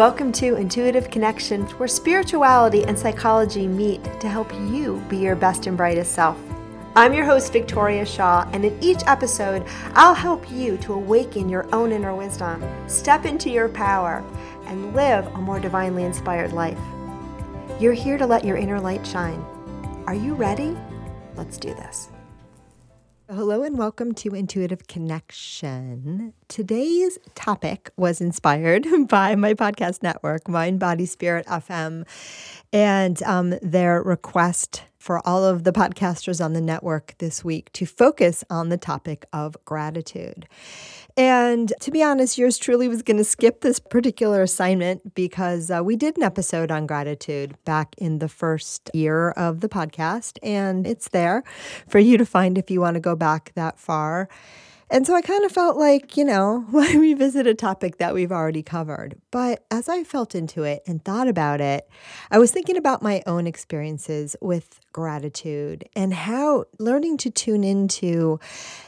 Welcome to Intuitive Connection, where spirituality and psychology meet to help you be your best and brightest self. I'm your host, Victoria Shaw, and in each episode, I'll help you to awaken your own inner wisdom, step into your power, and live a more divinely inspired life. You're here to let your inner light shine. Are you ready? Let's do this. Hello and welcome to Intuitive Connection. Today's topic was inspired by my podcast network, Mind, Body, Spirit FM, and um, their request for all of the podcasters on the network this week to focus on the topic of gratitude. And to be honest, yours truly was going to skip this particular assignment because uh, we did an episode on gratitude back in the first year of the podcast, and it's there for you to find if you want to go back that far. And so I kind of felt like, you know, why revisit a topic that we've already covered? But as I felt into it and thought about it, I was thinking about my own experiences with gratitude and how learning to tune into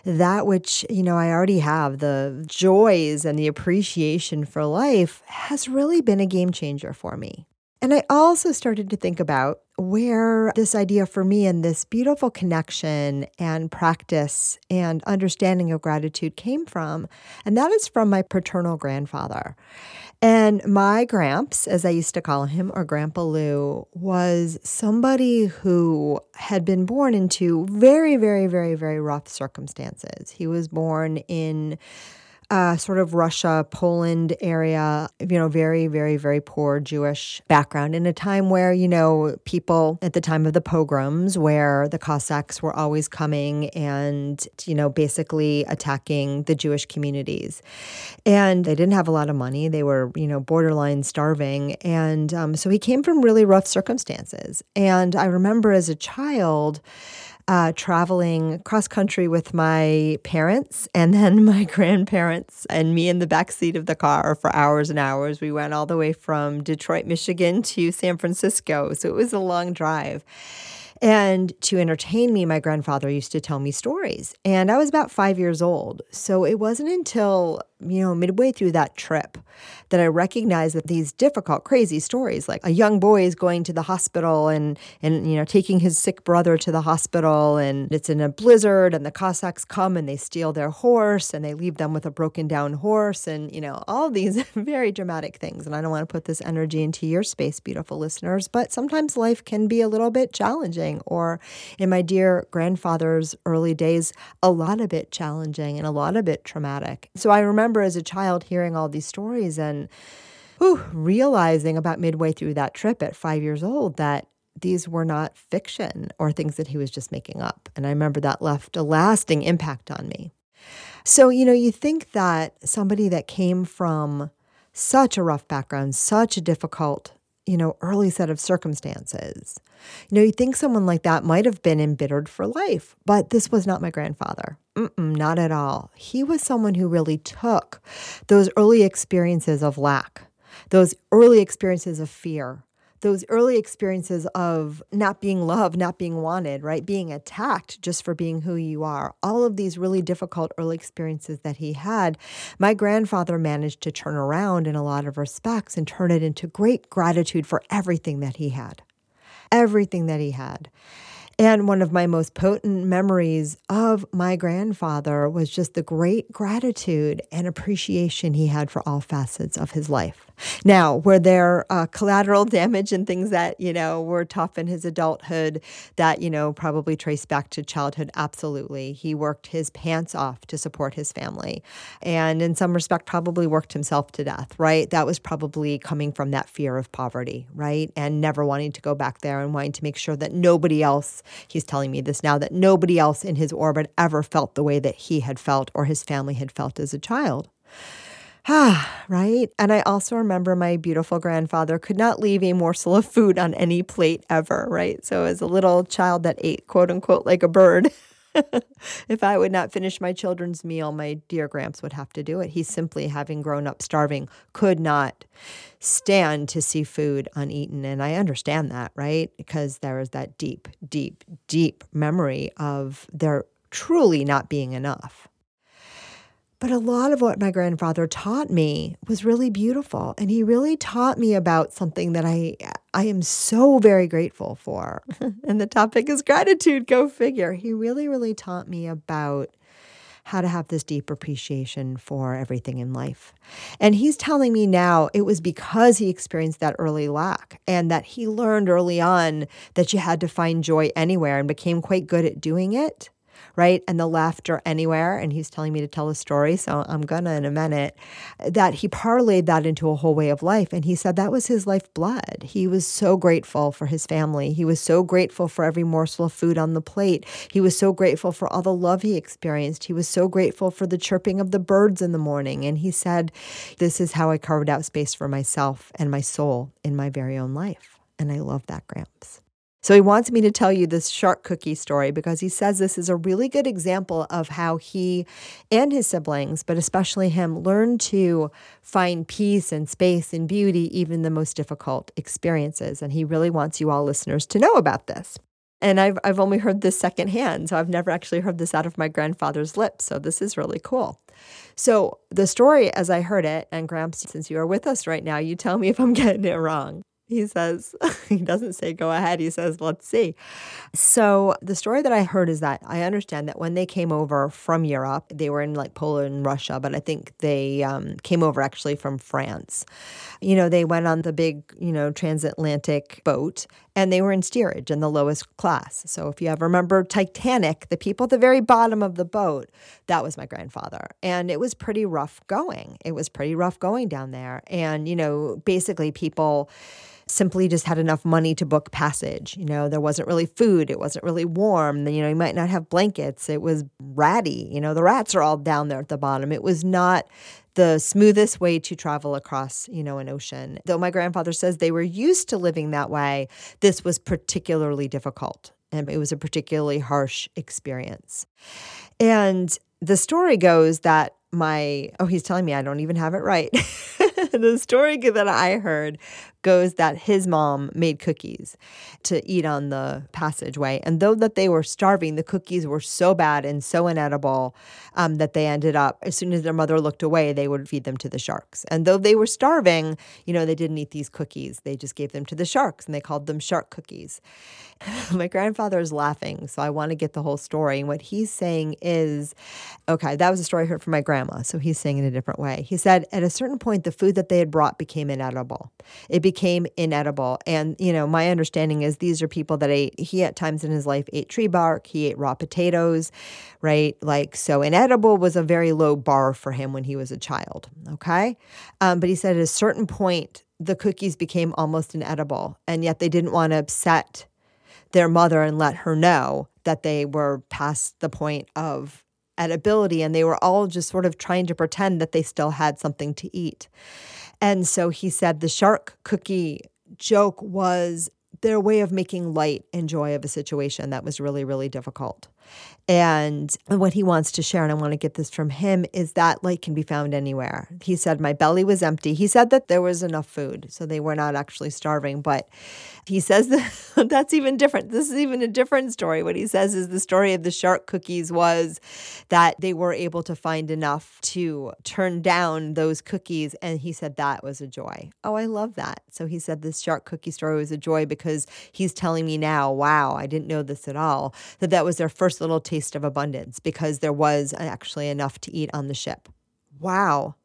that which, you know, I already have, the joys and the appreciation for life, has really been a game changer for me. And I also started to think about where this idea for me and this beautiful connection and practice and understanding of gratitude came from. And that is from my paternal grandfather. And my gramps, as I used to call him, or Grandpa Lou, was somebody who had been born into very, very, very, very rough circumstances. He was born in uh, sort of Russia, Poland area, you know, very, very, very poor Jewish background in a time where, you know, people at the time of the pogroms, where the Cossacks were always coming and, you know, basically attacking the Jewish communities. And they didn't have a lot of money. They were, you know, borderline starving. And um, so he came from really rough circumstances. And I remember as a child, uh, traveling cross country with my parents and then my grandparents and me in the back seat of the car for hours and hours. We went all the way from Detroit, Michigan to San Francisco. So it was a long drive. And to entertain me, my grandfather used to tell me stories. And I was about five years old. So it wasn't until you know, midway through that trip that I recognized that these difficult, crazy stories, like a young boy is going to the hospital and, and, you know, taking his sick brother to the hospital and it's in a blizzard and the Cossacks come and they steal their horse and they leave them with a broken down horse and, you know, all these very dramatic things. And I don't want to put this energy into your space, beautiful listeners, but sometimes life can be a little bit challenging or in my dear grandfather's early days, a lot of it challenging and a lot of it traumatic. So I remember remember as a child hearing all these stories and whew, realizing about midway through that trip at five years old that these were not fiction or things that he was just making up. And I remember that left a lasting impact on me. So, you know, you think that somebody that came from such a rough background, such a difficult you know, early set of circumstances. You know, you think someone like that might have been embittered for life, but this was not my grandfather. Mm-mm, not at all. He was someone who really took those early experiences of lack, those early experiences of fear, those early experiences of not being loved, not being wanted, right? Being attacked just for being who you are. All of these really difficult early experiences that he had, my grandfather managed to turn around in a lot of respects and turn it into great gratitude for everything that he had. Everything that he had. And one of my most potent memories of my grandfather was just the great gratitude and appreciation he had for all facets of his life. Now, were there uh, collateral damage and things that, you know, were tough in his adulthood that, you know, probably trace back to childhood? Absolutely. He worked his pants off to support his family. And in some respect, probably worked himself to death, right? That was probably coming from that fear of poverty, right? And never wanting to go back there and wanting to make sure that nobody else, he's telling me this now, that nobody else in his orbit ever felt the way that he had felt or his family had felt as a child. Ah, right. And I also remember my beautiful grandfather could not leave a morsel of food on any plate ever, right? So, as a little child that ate quote unquote like a bird, if I would not finish my children's meal, my dear Gramps would have to do it. He simply, having grown up starving, could not stand to see food uneaten. And I understand that, right? Because there is that deep, deep, deep memory of there truly not being enough. But a lot of what my grandfather taught me was really beautiful. And he really taught me about something that I I am so very grateful for. and the topic is gratitude, go figure. He really, really taught me about how to have this deep appreciation for everything in life. And he's telling me now it was because he experienced that early lack and that he learned early on that you had to find joy anywhere and became quite good at doing it right? And the laughter anywhere. And he's telling me to tell a story, so I'm gonna in a minute. That he parlayed that into a whole way of life. And he said that was his lifeblood. He was so grateful for his family. He was so grateful for every morsel of food on the plate. He was so grateful for all the love he experienced. He was so grateful for the chirping of the birds in the morning. And he said, This is how I carved out space for myself and my soul in my very own life. And I love that, Gramps. So he wants me to tell you this shark cookie story because he says this is a really good example of how he and his siblings, but especially him, learned to find peace and space and beauty, even the most difficult experiences. And he really wants you all listeners to know about this. And I've, I've only heard this secondhand, so I've never actually heard this out of my grandfather's lips. So this is really cool. So the story, as I heard it, and Gramps, since you are with us right now, you tell me if I'm getting it wrong. He says, he doesn't say go ahead. He says, let's see. So, the story that I heard is that I understand that when they came over from Europe, they were in like Poland and Russia, but I think they um, came over actually from France. You know, they went on the big, you know, transatlantic boat and they were in steerage in the lowest class. So, if you ever remember Titanic, the people at the very bottom of the boat, that was my grandfather. And it was pretty rough going. It was pretty rough going down there. And, you know, basically people, simply just had enough money to book passage. You know, there wasn't really food, it wasn't really warm. You know, you might not have blankets. It was ratty. You know, the rats are all down there at the bottom. It was not the smoothest way to travel across, you know, an ocean. Though my grandfather says they were used to living that way, this was particularly difficult and it was a particularly harsh experience. And the story goes that my oh he's telling me I don't even have it right. the story that I heard goes that his mom made cookies to eat on the passageway. And though that they were starving, the cookies were so bad and so inedible um, that they ended up, as soon as their mother looked away, they would feed them to the sharks. And though they were starving, you know, they didn't eat these cookies. They just gave them to the sharks and they called them shark cookies. My grandfather is laughing, so I want to get the whole story. And what he's saying is okay, that was a story I heard from my grandma. So he's saying it a different way. He said, at a certain point, the food that they had brought became inedible. It became inedible. And, you know, my understanding is these are people that ate, he at times in his life ate tree bark, he ate raw potatoes, right? Like, so inedible was a very low bar for him when he was a child. Okay. Um, but he said at a certain point, the cookies became almost inedible. And yet they didn't want to upset their mother and let her know that they were past the point of edibility and they were all just sort of trying to pretend that they still had something to eat. And so he said the shark cookie joke was their way of making light and joy of a situation that was really, really difficult. And what he wants to share, and I want to get this from him, is that light can be found anywhere. He said, My belly was empty. He said that there was enough food, so they were not actually starving. But he says that that's even different. This is even a different story. What he says is the story of the shark cookies was that they were able to find enough to turn down those cookies. And he said that was a joy. Oh, I love that. So he said this shark cookie story was a joy because he's telling me now, wow, I didn't know this at all, that that was their first little taste of abundance because there was actually enough to eat on the ship. Wow.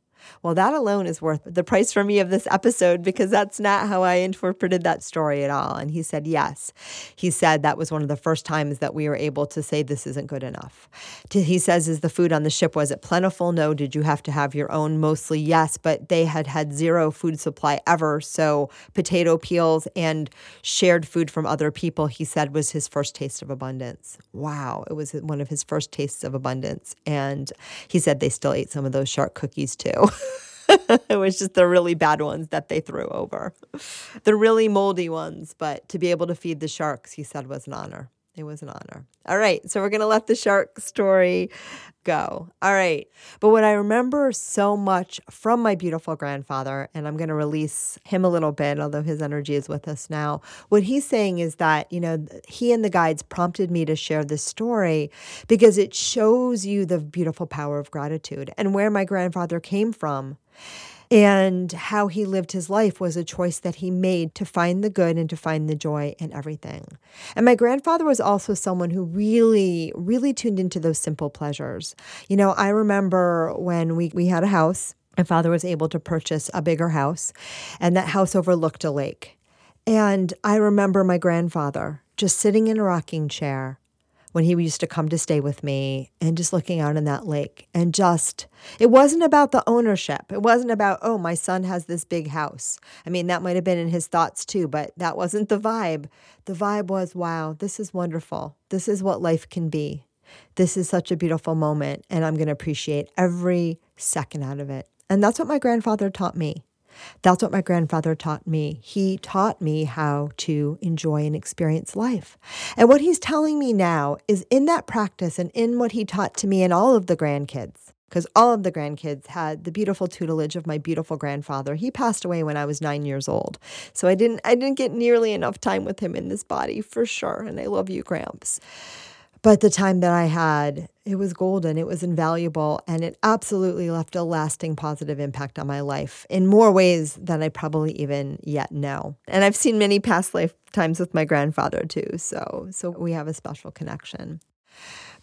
Well, that alone is worth the price for me of this episode because that's not how I interpreted that story at all. And he said, yes. He said that was one of the first times that we were able to say this isn't good enough. He says, is the food on the ship, was it plentiful? No. Did you have to have your own? Mostly yes, but they had had zero food supply ever. So potato peels and shared food from other people, he said, was his first taste of abundance. Wow. It was one of his first tastes of abundance. And he said they still ate some of those shark cookies too. it was just the really bad ones that they threw over. The really moldy ones, but to be able to feed the sharks, he said, was an honor. It was an honor. All right, so we're going to let the shark story go. All right. But what I remember so much from my beautiful grandfather, and I'm going to release him a little bit, although his energy is with us now, what he's saying is that, you know, he and the guides prompted me to share this story because it shows you the beautiful power of gratitude and where my grandfather came from. And how he lived his life was a choice that he made to find the good and to find the joy in everything. And my grandfather was also someone who really, really tuned into those simple pleasures. You know, I remember when we, we had a house, my father was able to purchase a bigger house, and that house overlooked a lake. And I remember my grandfather just sitting in a rocking chair when he used to come to stay with me and just looking out in that lake and just it wasn't about the ownership. It wasn't about oh my son has this big house. I mean that might have been in his thoughts too but that wasn't the vibe. The vibe was wow this is wonderful. This is what life can be. This is such a beautiful moment and i'm going to appreciate every second out of it. And that's what my grandfather taught me that's what my grandfather taught me. He taught me how to enjoy and experience life. And what he's telling me now is in that practice and in what he taught to me and all of the grandkids, because all of the grandkids had the beautiful tutelage of my beautiful grandfather. He passed away when I was 9 years old. So I didn't I didn't get nearly enough time with him in this body for sure, and I love you gramps. But the time that I had, it was golden, it was invaluable, and it absolutely left a lasting positive impact on my life in more ways than I probably even yet know. And I've seen many past lifetimes with my grandfather too, so so we have a special connection.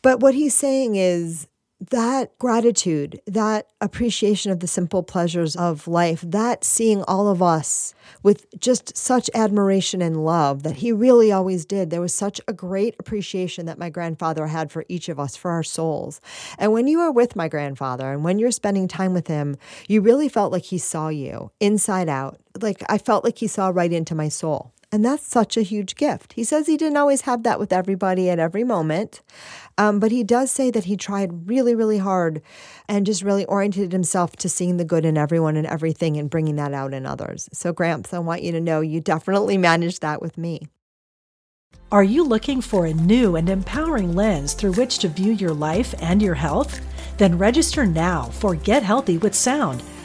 But what he's saying is that gratitude, that appreciation of the simple pleasures of life, that seeing all of us with just such admiration and love that he really always did. There was such a great appreciation that my grandfather had for each of us, for our souls. And when you are with my grandfather and when you're spending time with him, you really felt like he saw you inside out. Like I felt like he saw right into my soul. And that's such a huge gift. He says he didn't always have that with everybody at every moment, um, but he does say that he tried really, really hard and just really oriented himself to seeing the good in everyone and everything and bringing that out in others. So, Gramps, I want you to know you definitely managed that with me. Are you looking for a new and empowering lens through which to view your life and your health? Then register now for Get Healthy with Sound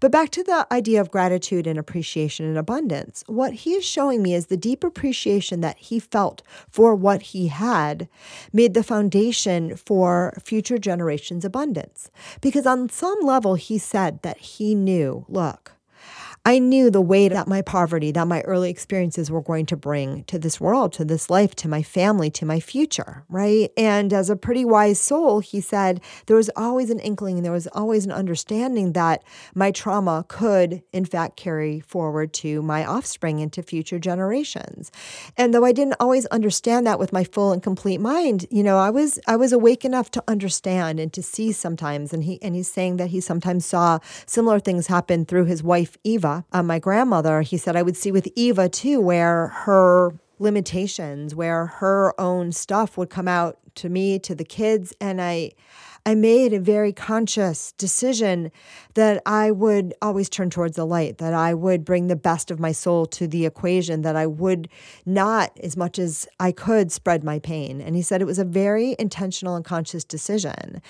But back to the idea of gratitude and appreciation and abundance. What he is showing me is the deep appreciation that he felt for what he had made the foundation for future generations' abundance. Because on some level, he said that he knew look, I knew the weight that my poverty, that my early experiences were going to bring to this world, to this life, to my family, to my future, right? And as a pretty wise soul, he said there was always an inkling, there was always an understanding that my trauma could, in fact, carry forward to my offspring and to future generations. And though I didn't always understand that with my full and complete mind, you know, I was I was awake enough to understand and to see sometimes. And he and he's saying that he sometimes saw similar things happen through his wife Eva, uh, my grandmother. He said I would see with Eva too, where her limitations, where her own stuff would come out to me, to the kids, and I I made a very conscious decision that I would always turn towards the light, that I would bring the best of my soul to the equation, that I would not, as much as I could, spread my pain. And he said it was a very intentional and conscious decision.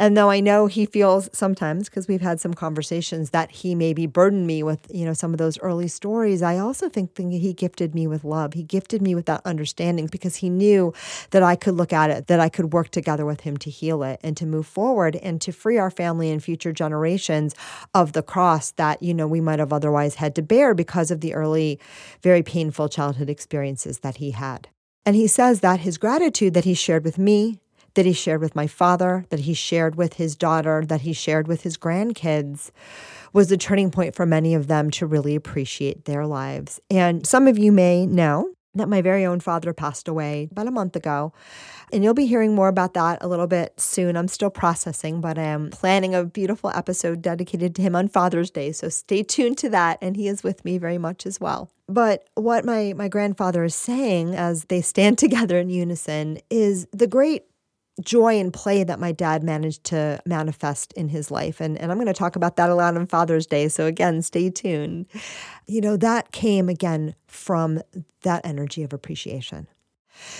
And though I know he feels sometimes, because we've had some conversations, that he maybe burdened me with, you know, some of those early stories, I also think, think he gifted me with love. He gifted me with that understanding because he knew that I could look at it, that I could work together with him to heal it and to move forward and to free our family and future generations of the cross that, you know, we might have otherwise had to bear because of the early, very painful childhood experiences that he had. And he says that his gratitude that he shared with me that he shared with my father, that he shared with his daughter, that he shared with his grandkids was the turning point for many of them to really appreciate their lives. And some of you may know that my very own father passed away about a month ago. And you'll be hearing more about that a little bit soon. I'm still processing, but I am planning a beautiful episode dedicated to him on Father's Day. So stay tuned to that. And he is with me very much as well. But what my, my grandfather is saying as they stand together in unison is the great joy and play that my dad managed to manifest in his life. And, and I'm going to talk about that a lot on Father's Day. So, again, stay tuned. You know, that came again from that energy of appreciation.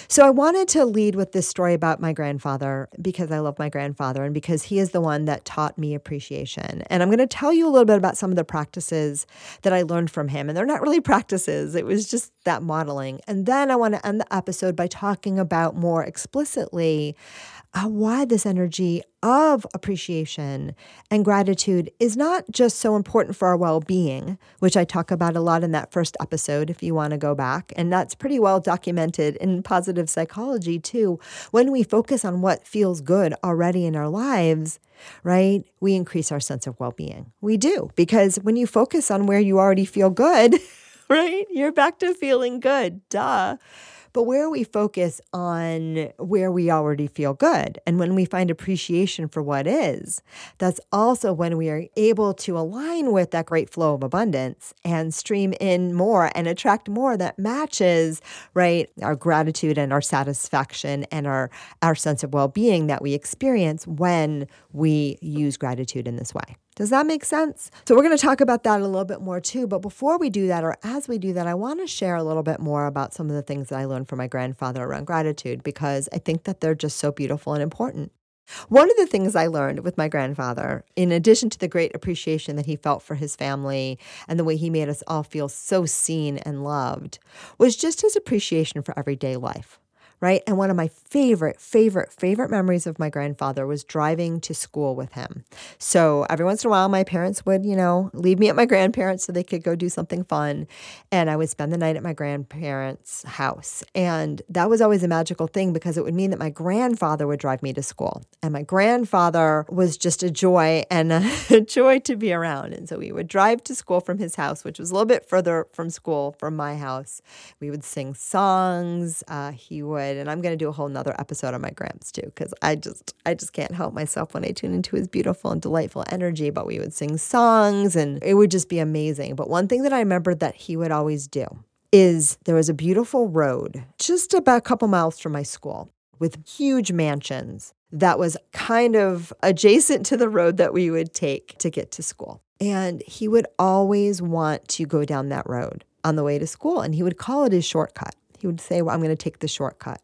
So I wanted to lead with this story about my grandfather because I love my grandfather and because he is the one that taught me appreciation. And I'm going to tell you a little bit about some of the practices that I learned from him. And they're not really practices, it was just that modeling. And then I want to end the episode by talking about more explicitly uh, why this energy of appreciation and gratitude is not just so important for our well being, which I talk about a lot in that first episode if you want to go back. And that's pretty well documented in positive psychology, too. When we focus on what feels good already in our lives, right, we increase our sense of well being. We do, because when you focus on where you already feel good, right, you're back to feeling good. Duh. But where we focus on where we already feel good and when we find appreciation for what is, that's also when we are able to align with that great flow of abundance and stream in more and attract more that matches, right, our gratitude and our satisfaction and our, our sense of well being that we experience when we use gratitude in this way. Does that make sense? So, we're going to talk about that a little bit more too. But before we do that, or as we do that, I want to share a little bit more about some of the things that I learned from my grandfather around gratitude because I think that they're just so beautiful and important. One of the things I learned with my grandfather, in addition to the great appreciation that he felt for his family and the way he made us all feel so seen and loved, was just his appreciation for everyday life right? And one of my favorite, favorite, favorite memories of my grandfather was driving to school with him. So every once in a while, my parents would, you know, leave me at my grandparents so they could go do something fun. And I would spend the night at my grandparents' house. And that was always a magical thing because it would mean that my grandfather would drive me to school. And my grandfather was just a joy and a joy to be around. And so we would drive to school from his house, which was a little bit further from school from my house. We would sing songs. Uh, he would and I'm going to do a whole nother episode on my Gramps too, because I just I just can't help myself when I tune into his beautiful and delightful energy. But we would sing songs, and it would just be amazing. But one thing that I remember that he would always do is there was a beautiful road just about a couple miles from my school with huge mansions that was kind of adjacent to the road that we would take to get to school. And he would always want to go down that road on the way to school, and he would call it his shortcut. He would say, Well, I'm going to take the shortcut.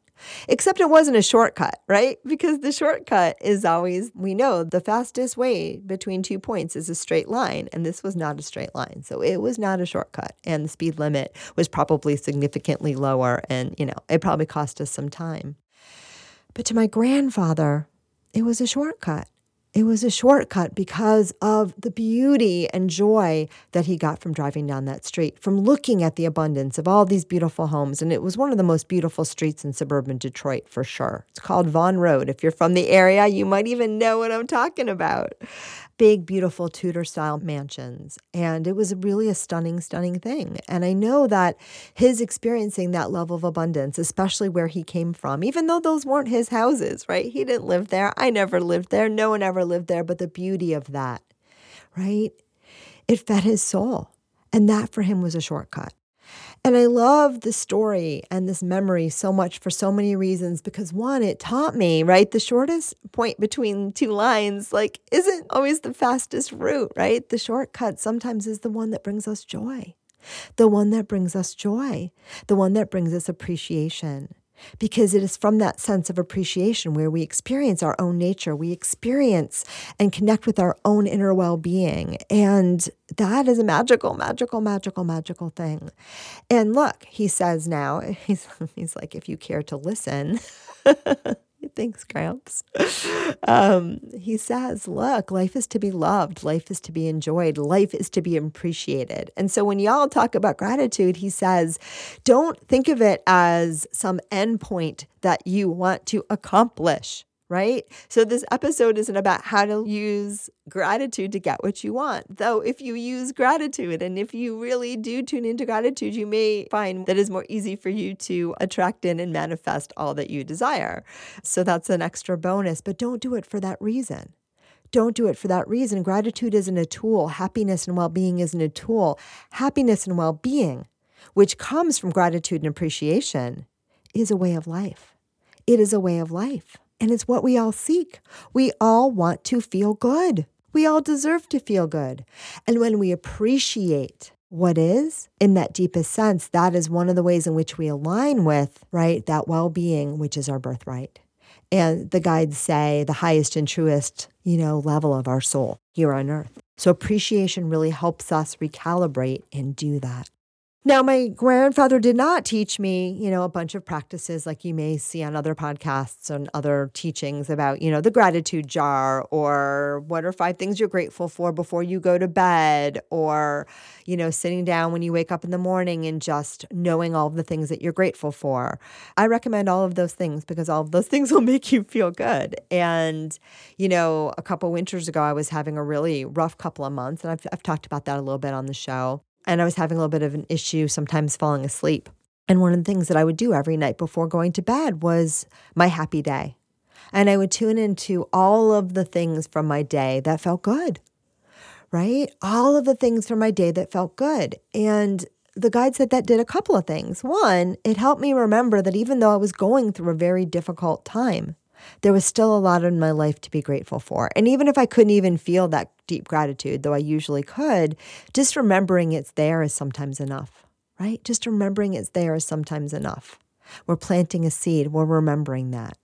Except it wasn't a shortcut, right? Because the shortcut is always, we know, the fastest way between two points is a straight line. And this was not a straight line. So it was not a shortcut. And the speed limit was probably significantly lower. And, you know, it probably cost us some time. But to my grandfather, it was a shortcut. It was a shortcut because of the beauty and joy that he got from driving down that street, from looking at the abundance of all these beautiful homes. And it was one of the most beautiful streets in suburban Detroit for sure. It's called Vaughan Road. If you're from the area, you might even know what I'm talking about big, beautiful Tudor style mansions. And it was really a stunning, stunning thing. And I know that his experiencing that level of abundance, especially where he came from, even though those weren't his houses, right? He didn't live there. I never lived there. No one ever lived there. But the beauty of that, right? It fed his soul. And that for him was a shortcut. And I love the story and this memory so much for so many reasons because one, it taught me, right? The shortest point between two lines, like, isn't always the fastest route, right? The shortcut sometimes is the one that brings us joy, the one that brings us joy, the one that brings us appreciation because it is from that sense of appreciation where we experience our own nature, we experience and connect with our own inner well being. And that is a magical, magical, magical, magical thing. And look, he says now, he's, he's like, if you care to listen, Thanks, Gramps. Um, he says, Look, life is to be loved, life is to be enjoyed, life is to be appreciated. And so when y'all talk about gratitude, he says, Don't think of it as some endpoint that you want to accomplish right? So, this episode isn't about how to use gratitude to get what you want. Though, if you use gratitude and if you really do tune into gratitude, you may find that it's more easy for you to attract in and manifest all that you desire. So, that's an extra bonus, but don't do it for that reason. Don't do it for that reason. Gratitude isn't a tool. Happiness and well being isn't a tool. Happiness and well being, which comes from gratitude and appreciation, is a way of life. It is a way of life. And it's what we all seek. We all want to feel good. We all deserve to feel good. And when we appreciate what is in that deepest sense, that is one of the ways in which we align with, right, that well being, which is our birthright. And the guides say the highest and truest, you know, level of our soul here on earth. So appreciation really helps us recalibrate and do that. Now, my grandfather did not teach me, you know, a bunch of practices like you may see on other podcasts and other teachings about, you know, the gratitude jar or what are five things you're grateful for before you go to bed or, you know, sitting down when you wake up in the morning and just knowing all the things that you're grateful for. I recommend all of those things because all of those things will make you feel good. And, you know, a couple winters ago, I was having a really rough couple of months, and I've, I've talked about that a little bit on the show and I was having a little bit of an issue sometimes falling asleep. And one of the things that I would do every night before going to bed was my happy day. And I would tune into all of the things from my day that felt good, right? All of the things from my day that felt good. And the guide said that did a couple of things. One, it helped me remember that even though I was going through a very difficult time, there was still a lot in my life to be grateful for. And even if I couldn't even feel that deep gratitude, though I usually could, just remembering it's there is sometimes enough, right? Just remembering it's there is sometimes enough. We're planting a seed, we're remembering that.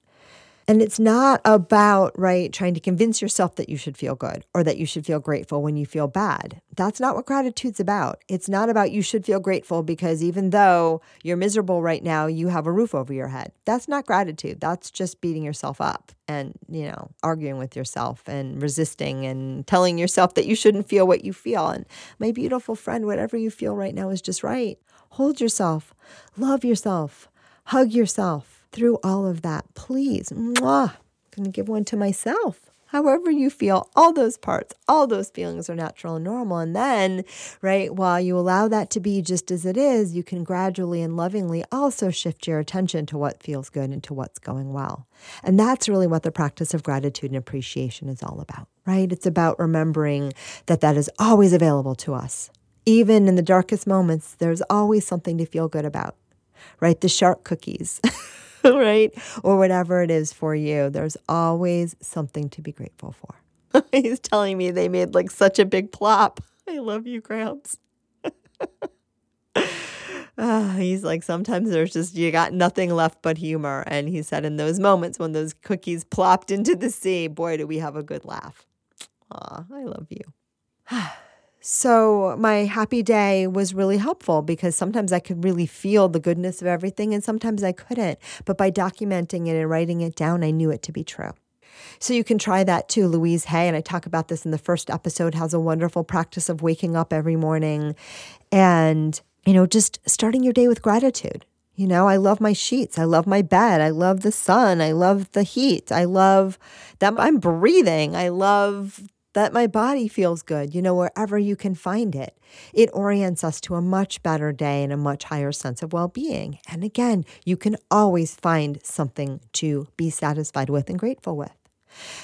And it's not about, right, trying to convince yourself that you should feel good or that you should feel grateful when you feel bad. That's not what gratitude's about. It's not about you should feel grateful because even though you're miserable right now, you have a roof over your head. That's not gratitude. That's just beating yourself up and, you know, arguing with yourself and resisting and telling yourself that you shouldn't feel what you feel. And my beautiful friend, whatever you feel right now is just right. Hold yourself, love yourself, hug yourself through all of that, please, mwah, going to give one to myself. However, you feel, all those parts, all those feelings are natural and normal. And then, right, while you allow that to be just as it is, you can gradually and lovingly also shift your attention to what feels good and to what's going well. And that's really what the practice of gratitude and appreciation is all about, right? It's about remembering that that is always available to us. Even in the darkest moments, there's always something to feel good about, right? The shark cookies. right? Or whatever it is for you. There's always something to be grateful for. He's telling me they made like such a big plop. I love you, Gramps. Uh, he's like, sometimes there's just, you got nothing left but humor. And he said, in those moments when those cookies plopped into the sea, boy, do we have a good laugh. Aw, I love you. So, my happy day was really helpful because sometimes I could really feel the goodness of everything and sometimes I couldn't. But by documenting it and writing it down, I knew it to be true. So you can try that too. Louise Hay, and I talk about this in the first episode, has a wonderful practice of waking up every morning and, you know, just starting your day with gratitude. You know, I love my sheets. I love my bed. I love the sun. I love the heat. I love that I'm breathing. I love that my body feels good, you know, wherever you can find it. It orients us to a much better day and a much higher sense of well being. And again, you can always find something to be satisfied with and grateful with.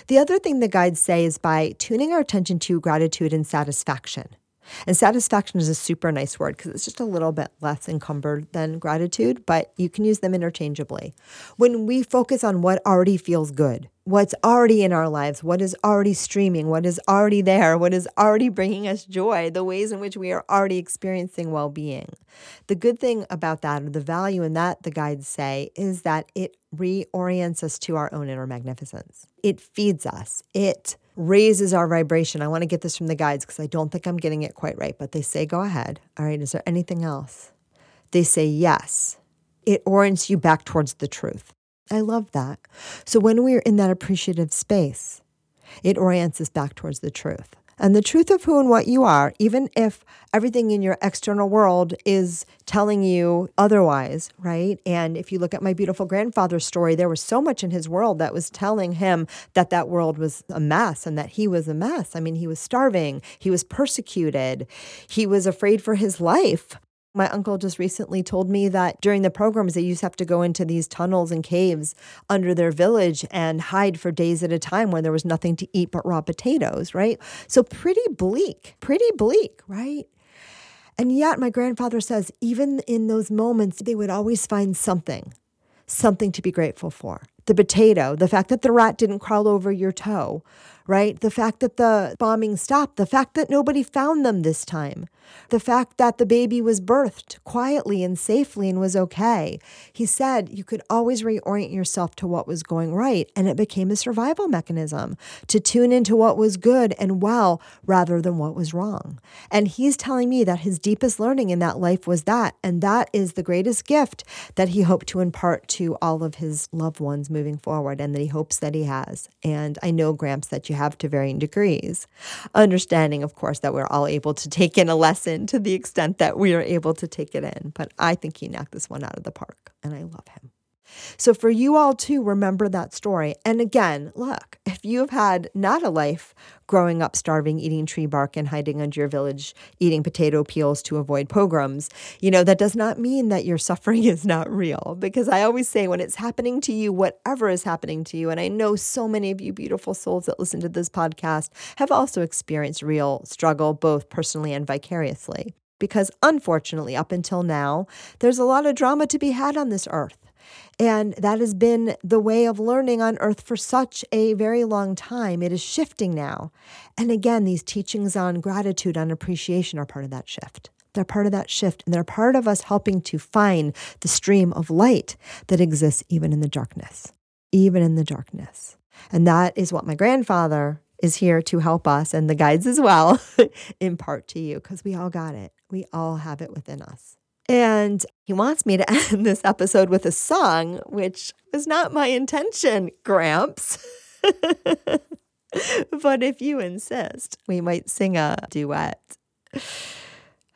The other thing the guides say is by tuning our attention to gratitude and satisfaction. And satisfaction is a super nice word because it's just a little bit less encumbered than gratitude, but you can use them interchangeably. When we focus on what already feels good, what's already in our lives, what is already streaming, what is already there, what is already bringing us joy, the ways in which we are already experiencing well being. The good thing about that, or the value in that, the guides say, is that it reorients us to our own inner magnificence. It feeds us. It raises our vibration. I want to get this from the guides because I don't think I'm getting it quite right, but they say go ahead. All right, is there anything else? They say yes. It orients you back towards the truth. I love that. So when we're in that appreciative space, it orients us back towards the truth and the truth of who and what you are, even if everything in your external world is telling you otherwise, right? And if you look at my beautiful grandfather's story, there was so much in his world that was telling him that that world was a mess and that he was a mess. I mean, he was starving, he was persecuted, he was afraid for his life. My uncle just recently told me that during the pogroms, they used to have to go into these tunnels and caves under their village and hide for days at a time when there was nothing to eat but raw potatoes, right? So, pretty bleak, pretty bleak, right? And yet, my grandfather says, even in those moments, they would always find something, something to be grateful for. The potato, the fact that the rat didn't crawl over your toe, right? The fact that the bombing stopped, the fact that nobody found them this time, the fact that the baby was birthed quietly and safely and was okay. He said you could always reorient yourself to what was going right, and it became a survival mechanism to tune into what was good and well rather than what was wrong. And he's telling me that his deepest learning in that life was that, and that is the greatest gift that he hoped to impart to all of his loved ones moving forward, and that he hopes that he has. And I know, Gramps, that you have to varying degrees. Understanding, of course, that we're all able to take in a lesson to the extent that we are able to take it in. But I think he knocked this one out of the park, and I love him. So, for you all to remember that story. And again, look, if you have had not a life growing up starving, eating tree bark, and hiding under your village, eating potato peels to avoid pogroms, you know, that does not mean that your suffering is not real. Because I always say when it's happening to you, whatever is happening to you, and I know so many of you beautiful souls that listen to this podcast have also experienced real struggle, both personally and vicariously. Because unfortunately, up until now, there's a lot of drama to be had on this earth. And that has been the way of learning on earth for such a very long time. It is shifting now. And again, these teachings on gratitude, on appreciation are part of that shift. They're part of that shift, and they're part of us helping to find the stream of light that exists even in the darkness, even in the darkness. And that is what my grandfather is here to help us and the guides as well impart to you because we all got it. We all have it within us. And he wants me to end this episode with a song, which was not my intention, Gramps. but if you insist, we might sing a duet.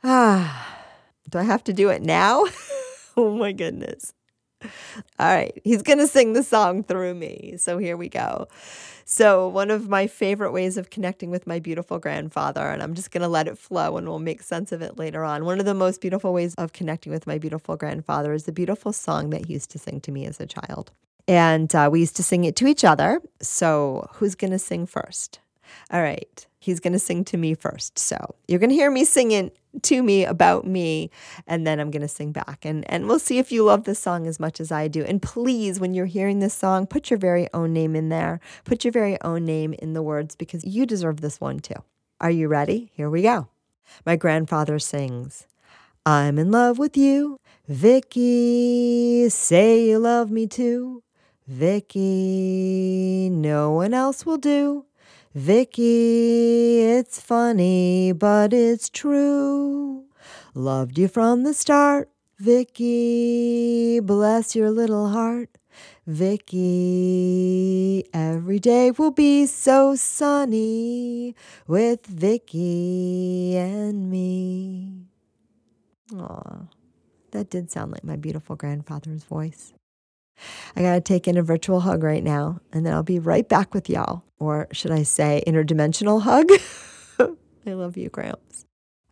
Ah, do I have to do it now? oh my goodness. All right, he's going to sing the song through me. So here we go. So, one of my favorite ways of connecting with my beautiful grandfather, and I'm just going to let it flow and we'll make sense of it later on. One of the most beautiful ways of connecting with my beautiful grandfather is the beautiful song that he used to sing to me as a child. And uh, we used to sing it to each other. So, who's going to sing first? All right. He's going to sing to me first. So you're going to hear me singing to me about me, and then I'm going to sing back. And, and we'll see if you love this song as much as I do. And please, when you're hearing this song, put your very own name in there. Put your very own name in the words because you deserve this one too. Are you ready? Here we go. My grandfather sings, I'm in love with you. Vicky, say you love me too. Vicky, no one else will do. Vicky, it's funny, but it's true. Loved you from the start. Vicky, bless your little heart. Vicky. Every day will be so sunny with Vicky and me. Aw, that did sound like my beautiful grandfather's voice. I got to take in a virtual hug right now, and then I'll be right back with y'all. Or should I say, interdimensional hug? I love you, Gramps.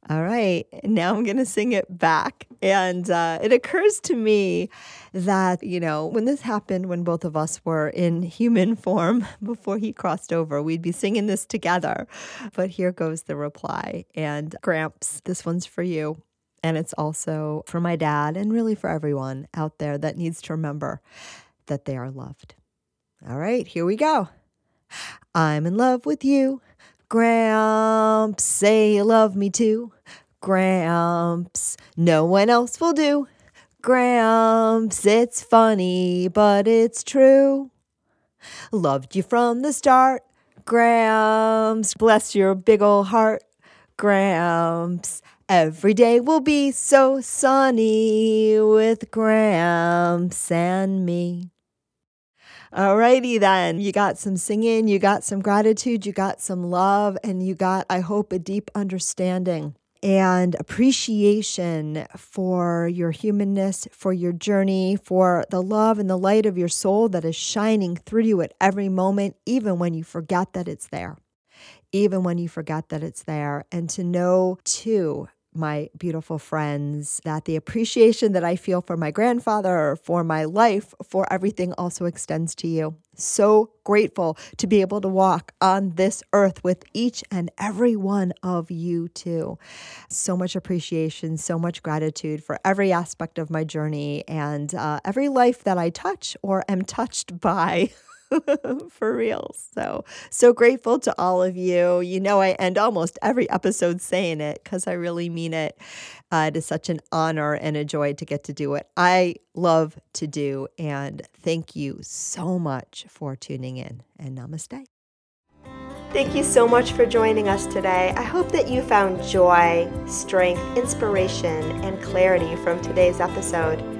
All right, now I'm going to sing it back. And uh, it occurs to me that, you know, when this happened, when both of us were in human form before he crossed over, we'd be singing this together. But here goes the reply. And Gramps, this one's for you. And it's also for my dad and really for everyone out there that needs to remember that they are loved. All right, here we go. I'm in love with you. Gramps, say you love me too. Gramps, no one else will do. Gramps, it's funny, but it's true. Loved you from the start. Gramps, bless your big old heart. Gramps, every day will be so sunny with Gramps and me. Alrighty then. You got some singing, you got some gratitude, you got some love, and you got, I hope, a deep understanding and appreciation for your humanness, for your journey, for the love and the light of your soul that is shining through you at every moment, even when you forget that it's there. Even when you forget that it's there. And to know, too, my beautiful friends that the appreciation that I feel for my grandfather, for my life, for everything also extends to you. So grateful to be able to walk on this earth with each and every one of you, too. So much appreciation, so much gratitude for every aspect of my journey and uh, every life that I touch or am touched by. for real. So, so grateful to all of you. You know, I end almost every episode saying it because I really mean it. Uh, it is such an honor and a joy to get to do what I love to do. And thank you so much for tuning in. And namaste. Thank you so much for joining us today. I hope that you found joy, strength, inspiration, and clarity from today's episode.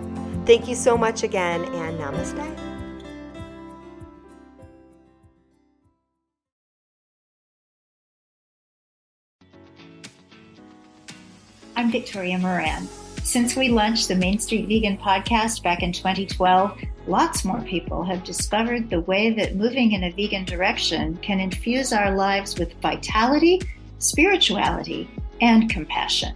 Thank you so much again, and namaste. I'm Victoria Moran. Since we launched the Main Street Vegan podcast back in 2012, lots more people have discovered the way that moving in a vegan direction can infuse our lives with vitality, spirituality, and compassion.